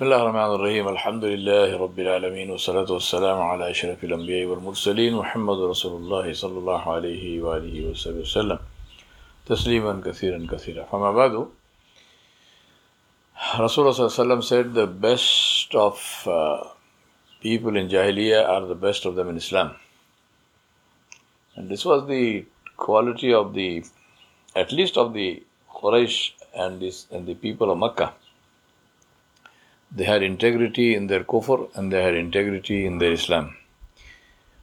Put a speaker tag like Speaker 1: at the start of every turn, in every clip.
Speaker 1: بسم الله الرحمن الرحيم الحمد لله رب العالمين والصلاة والسلام على أشرف الأنبياء والمرسلين محمد رسول الله صلى الله عليه وآله وسلم تسليما كثيرا كثيرا فما بعد Rasulullah صلى الله عليه وسلم said the best of uh, people in Jahiliyyah are the best of them in Islam. And this was the quality of the, at least of the Quraysh and, this, and the people of Makkah. They had integrity in their kufr and they had integrity in their Islam.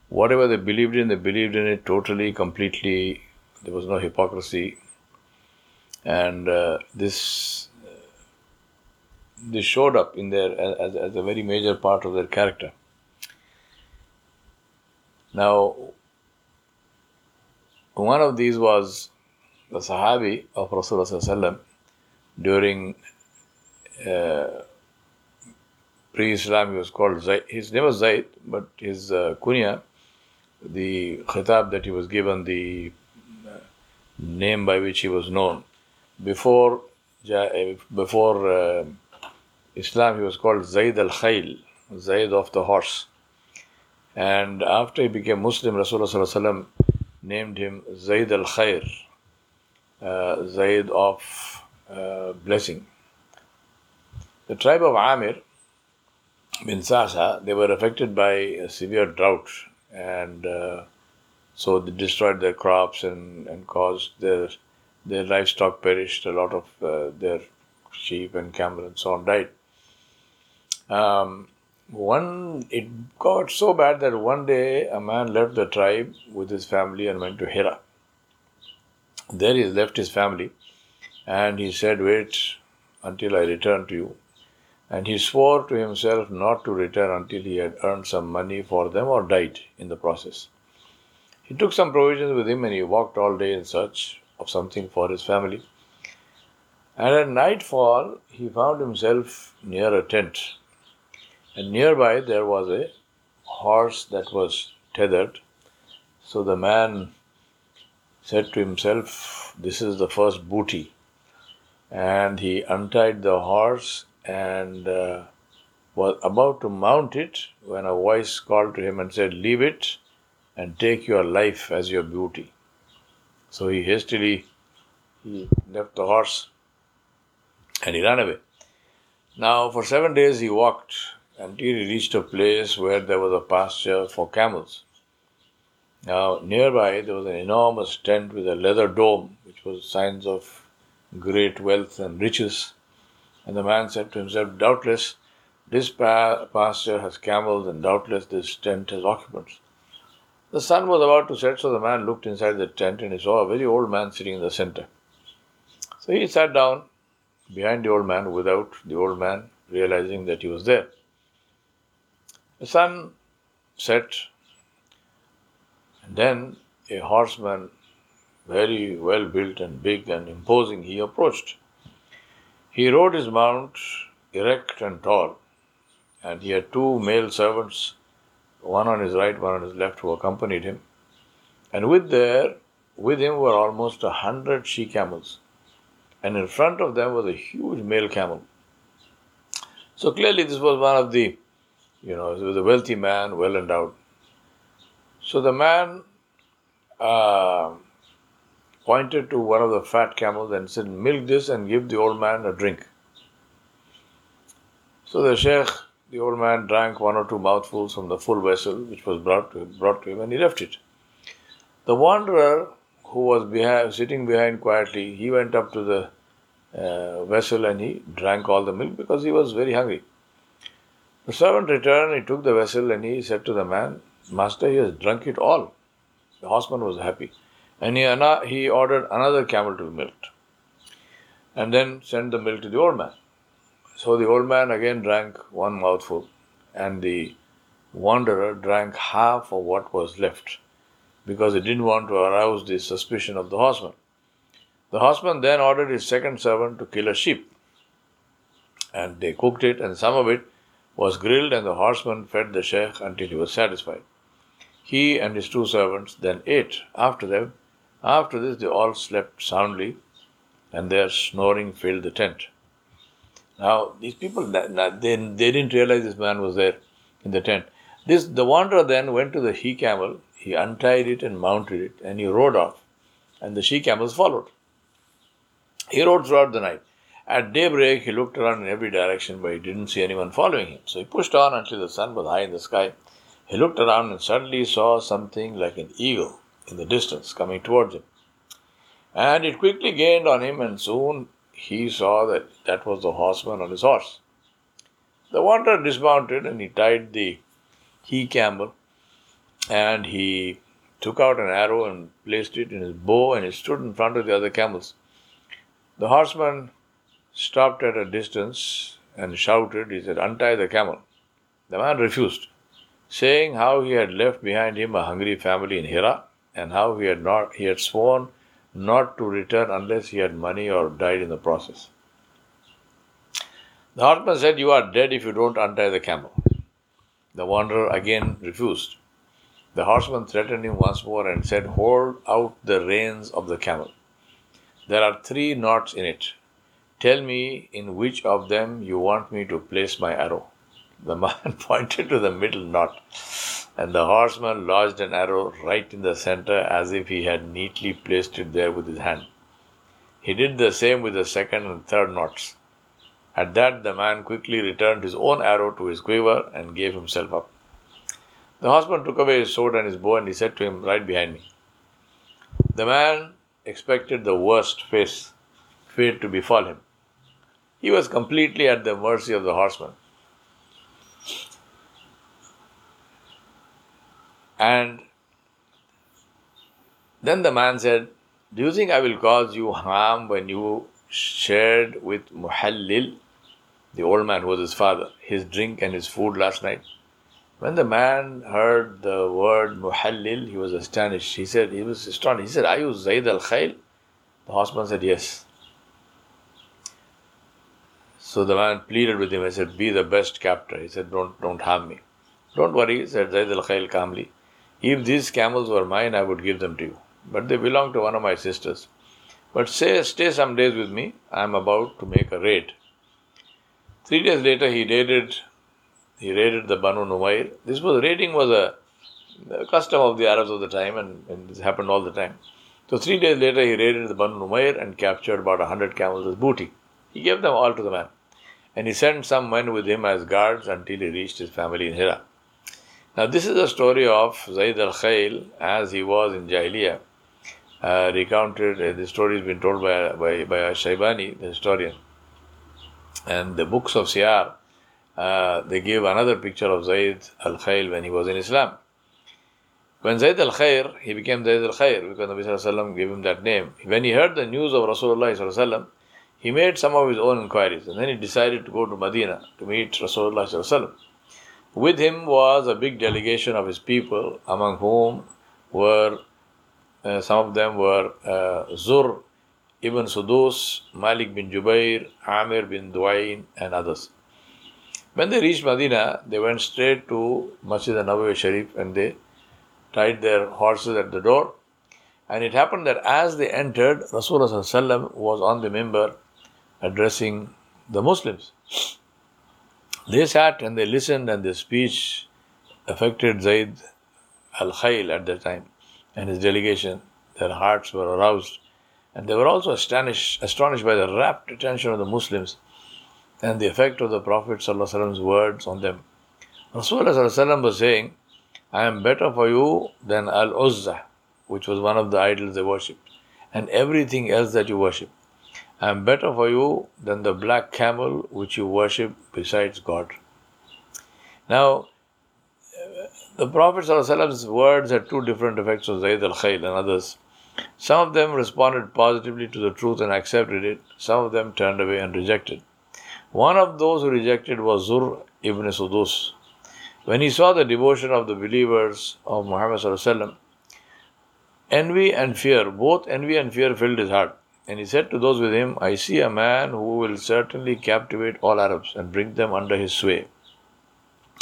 Speaker 1: Whatever they believed in, they believed in it totally, completely. There was no hypocrisy. And uh, this, this showed up in their as, as a very major part of their character. Now, one of these was the Sahabi of Rasulullah during uh, pre-Islam he was called Zayd. His name was Zayd, but his uh, kunya, the khitab that he was given, the uh, name by which he was known, before before uh, Islam he was called Zayd al-Khayl, Zayd of the horse. And after he became Muslim, Rasulullah named him Zayd al-Khair, uh, Zayd of uh, blessing. The tribe of Amir bin Sasa, they were affected by a severe drought, and uh, so they destroyed their crops and, and caused their their livestock perished. A lot of uh, their sheep and camel and so on died. Um, one it got so bad that one day a man left the tribe with his family and went to Hira. There he left his family, and he said, "Wait until I return to you." And he swore to himself not to return until he had earned some money for them or died in the process. He took some provisions with him and he walked all day in search of something for his family. And at nightfall, he found himself near a tent. And nearby there was a horse that was tethered. So the man said to himself, This is the first booty. And he untied the horse and uh, was about to mount it when a voice called to him and said, Leave it and take your life as your beauty. So he hastily he left the horse and he ran away. Now, for seven days he walked until he reached a place where there was a pasture for camels. Now, nearby there was an enormous tent with a leather dome, which was signs of great wealth and riches. And the man said to himself, Doubtless this pasture has camels, and doubtless this tent has occupants. The sun was about to set, so the man looked inside the tent and he saw a very old man sitting in the center. So he sat down behind the old man without the old man realizing that he was there. The sun set, and then a horseman, very well built and big and imposing, he approached. He rode his mount erect and tall, and he had two male servants, one on his right, one on his left, who accompanied him. And with there, with him were almost a hundred she camels, and in front of them was a huge male camel. So clearly, this was one of the, you know, was a wealthy man, well endowed. So the man uh, pointed to one of the fat camels and said, Milk this and give the old man a drink. So the Sheikh, the old man, drank one or two mouthfuls from the full vessel which was brought to, brought to him and he left it. The wanderer, who was behind, sitting behind quietly, he went up to the uh, vessel and he drank all the milk because he was very hungry. The servant returned, he took the vessel and he said to the man, Master, he has drunk it all. The horseman was happy and he, he ordered another camel to be milked and then sent the milk to the old man. So the old man again drank one mouthful and the wanderer drank half of what was left because he didn't want to arouse the suspicion of the horseman. The horseman then ordered his second servant to kill a sheep and they cooked it and some of it was grilled and the horseman fed the sheikh until he was satisfied. He and his two servants then ate after them after this, they all slept soundly, and their snoring filled the tent. Now, these people, they, they didn't realize this man was there in the tent. This The wanderer then went to the he camel, he untied it and mounted it, and he rode off, and the she camels followed. He rode throughout the night. At daybreak, he looked around in every direction, but he didn't see anyone following him. So he pushed on until the sun was high in the sky. He looked around and suddenly saw something like an eagle in the distance coming towards him. And it quickly gained on him, and soon he saw that that was the horseman on his horse. The wanderer dismounted and he tied the he camel and he took out an arrow and placed it in his bow and he stood in front of the other camels. The horseman stopped at a distance and shouted, he said, Untie the camel. The man refused, saying how he had left behind him a hungry family in Hira and how he had not he had sworn not to return unless he had money or died in the process. The horseman said, You are dead if you don't untie the camel. The wanderer again refused. The horseman threatened him once more and said, Hold out the reins of the camel. There are three knots in it. Tell me in which of them you want me to place my arrow. The man pointed to the middle knot and the horseman lodged an arrow right in the center as if he had neatly placed it there with his hand. He did the same with the second and third knots. At that, the man quickly returned his own arrow to his quiver and gave himself up. The horseman took away his sword and his bow, and he said to him, Right behind me. The man expected the worst face, fate to befall him. He was completely at the mercy of the horseman. And then the man said, Do you think I will cause you harm when you shared with Muhallil, the old man who was his father, his drink and his food last night? When the man heard the word Muhallil, he was astonished. He said, He was astonished. He said, Are you Zayd al Khayl? The horseman said, Yes. So the man pleaded with him. I said, Be the best captor. He said, Don't, don't harm me. Don't worry, said Zayd al Khayl calmly. If these camels were mine, I would give them to you. But they belong to one of my sisters. But say, stay some days with me. I am about to make a raid. Three days later, he raided. He raided the Banu Numair. This was raiding was a, a custom of the Arabs of the time, and, and this happened all the time. So three days later, he raided the Banu Numair and captured about a hundred camels as booty. He gave them all to the man, and he sent some men with him as guards until he reached his family in Hira. Now, this is the story of Zayd al Khayl as he was in Jahiliyyah. Uh, recounted, uh, the story has been told by, by, by Shaybani, the historian. And the books of Siyar, uh, they give another picture of Zayd al Khayl when he was in Islam. When Zayd al Khair, he became Zayd al Khair because Nabi Sallallahu gave him that name. When he heard the news of Rasulullah Sallallahu he made some of his own inquiries and then he decided to go to Medina to meet Rasulullah Sallallahu with him was a big delegation of his people, among whom were uh, some of them were uh, Zur ibn Sudus, Malik bin Jubair, Amir bin Duain, and others. When they reached Medina, they went straight to Masjid al-Nabawi Sharif and they tied their horses at the door. And it happened that as they entered, Rasulullah was on the minbar addressing the Muslims. They sat and they listened, and the speech affected Zayd al Khayl at that time and his delegation. Their hearts were aroused, and they were also astonished, astonished by the rapt attention of the Muslims and the effect of the Prophet's words on them. Rasulullah was saying, I am better for you than Al Uzza, which was one of the idols they worshipped, and everything else that you worship. I am better for you than the black camel which you worship besides God. Now, the Prophet's words had two different effects on Zayd al Khayl and others. Some of them responded positively to the truth and accepted it, some of them turned away and rejected. One of those who rejected was Zur ibn Sudus. When he saw the devotion of the believers of Muhammad, envy and fear, both envy and fear filled his heart. And he said to those with him, I see a man who will certainly captivate all Arabs and bring them under his sway.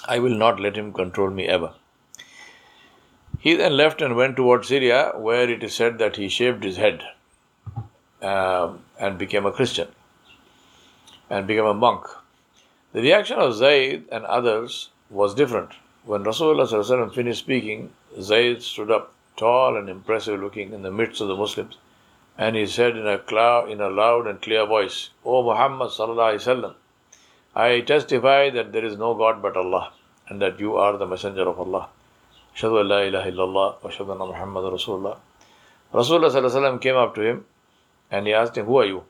Speaker 1: I will not let him control me ever. He then left and went towards Syria, where it is said that he shaved his head uh, and became a Christian. and became a monk. The reaction of Zayd and others was different. When Rasulullah finished speaking, Zayd stood up, tall and impressive looking, in the midst of the Muslims, and he said in a, cloud, in a loud and clear voice, O Muhammad sallallahu I testify that there is no God but Allah, and that you are the messenger of Allah. Ashhadu la ilaha illallah wa ashhadu Muhammad Rasulullah. Rasulullah came up to him and he asked him, Who are you?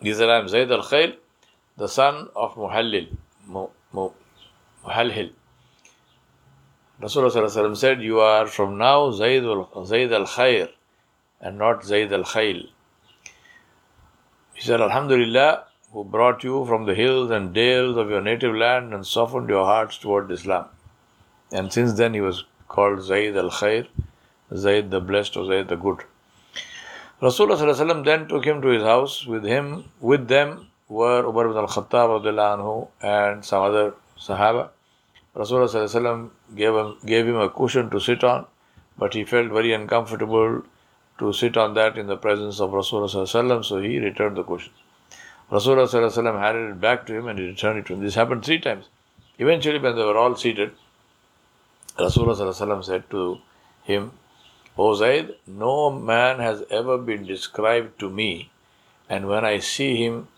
Speaker 1: He said, I am Zayd al Khayl, the son of Muhallil. Muhalhil. Rasulullah said, You are from now Zayd al Khair and not Zayd al Khayl. He said, Alhamdulillah, who brought you from the hills and dales of your native land and softened your hearts toward Islam. And since then he was called Zayd al Khair, Zayd the blessed or Zayd the good. Rasulullah then took him to his house. With him, with them were Umar ibn al-Khattab anhu, and some other Sahaba. Rasulullah gave him, gave him a cushion to sit on, but he felt very uncomfortable to sit on that in the presence of Rasulullah so he returned the cushion. Rasulullah handed it back to him and he returned it to him. This happened three times. Eventually, when they were all seated, Rasulullah said to him, O Zaid, no man has ever been described to me, and when I see him,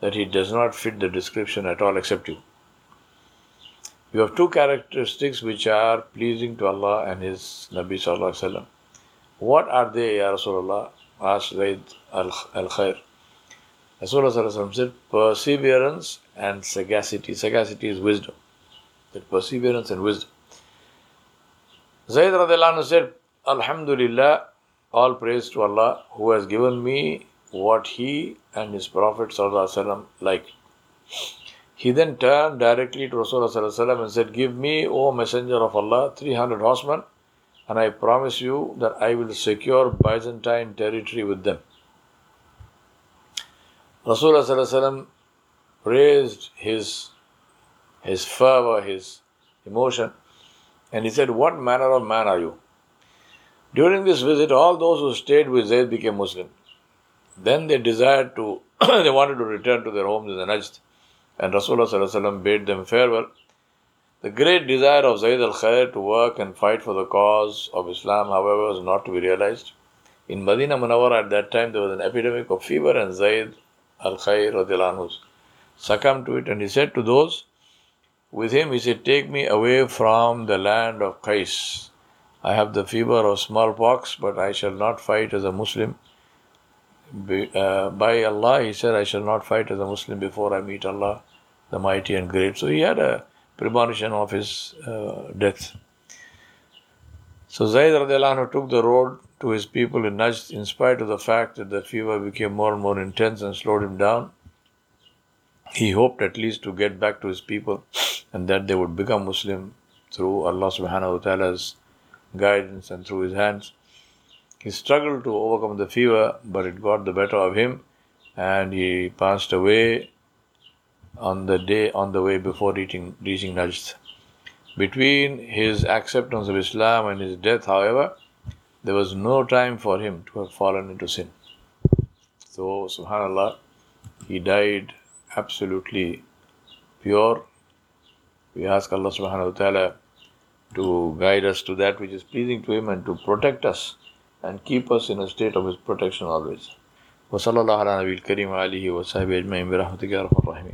Speaker 1: that he does not fit the description at all except you. You have two characteristics which are pleasing to Allah and His Nabi Sallallahu Alaihi Wasallam. What are they, Ya Rasulullah? asked Zayd al Khair. Rasulullah said, perseverance and sagacity. Sagacity is wisdom. That perseverance and wisdom. Zayd radiallahu said, Alhamdulillah, all praise to Allah who has given me what He and His Prophet like. He then turned directly to Rasulullah and said, Give me, O Messenger of Allah, 300 horsemen, and I promise you that I will secure Byzantine territory with them. Rasulullah raised his, his fervor, his emotion, and he said, What manner of man are you? During this visit, all those who stayed with Zayd became Muslim. Then they desired to, they wanted to return to their homes in the Najd and Rasulullah bade them farewell. The great desire of Zayd al Khair to work and fight for the cause of Islam, however, was not to be realized. In Medina Munawwara at that time there was an epidemic of fever and Zayd al Khair succumbed to it and he said to those with him, he said, Take me away from the land of Qais. I have the fever of smallpox, but I shall not fight as a Muslim uh, by Allah, he said, I shall not fight as a Muslim before I meet Allah, the mighty and great. So he had a premonition of his uh, death. So Zayd radiallahu took the road to his people in Najd in spite of the fact that the fever became more and more intense and slowed him down. He hoped at least to get back to his people and that they would become Muslim through Allah subhanahu wa ta'ala's guidance and through his hands. He struggled to overcome the fever, but it got the better of him, and he passed away on the day on the way before reaching, reaching Najd. Between his acceptance of Islam and his death, however, there was no time for him to have fallen into sin. So, subhanAllah, he died absolutely pure. We ask Allah subhanahu wa ta'ala to guide us to that which is pleasing to Him and to protect us and keep us in a state of His protection always. وصلى الله على نبي الكريم وآله وصحبه أجمعين برحمتك يا رب الراحمين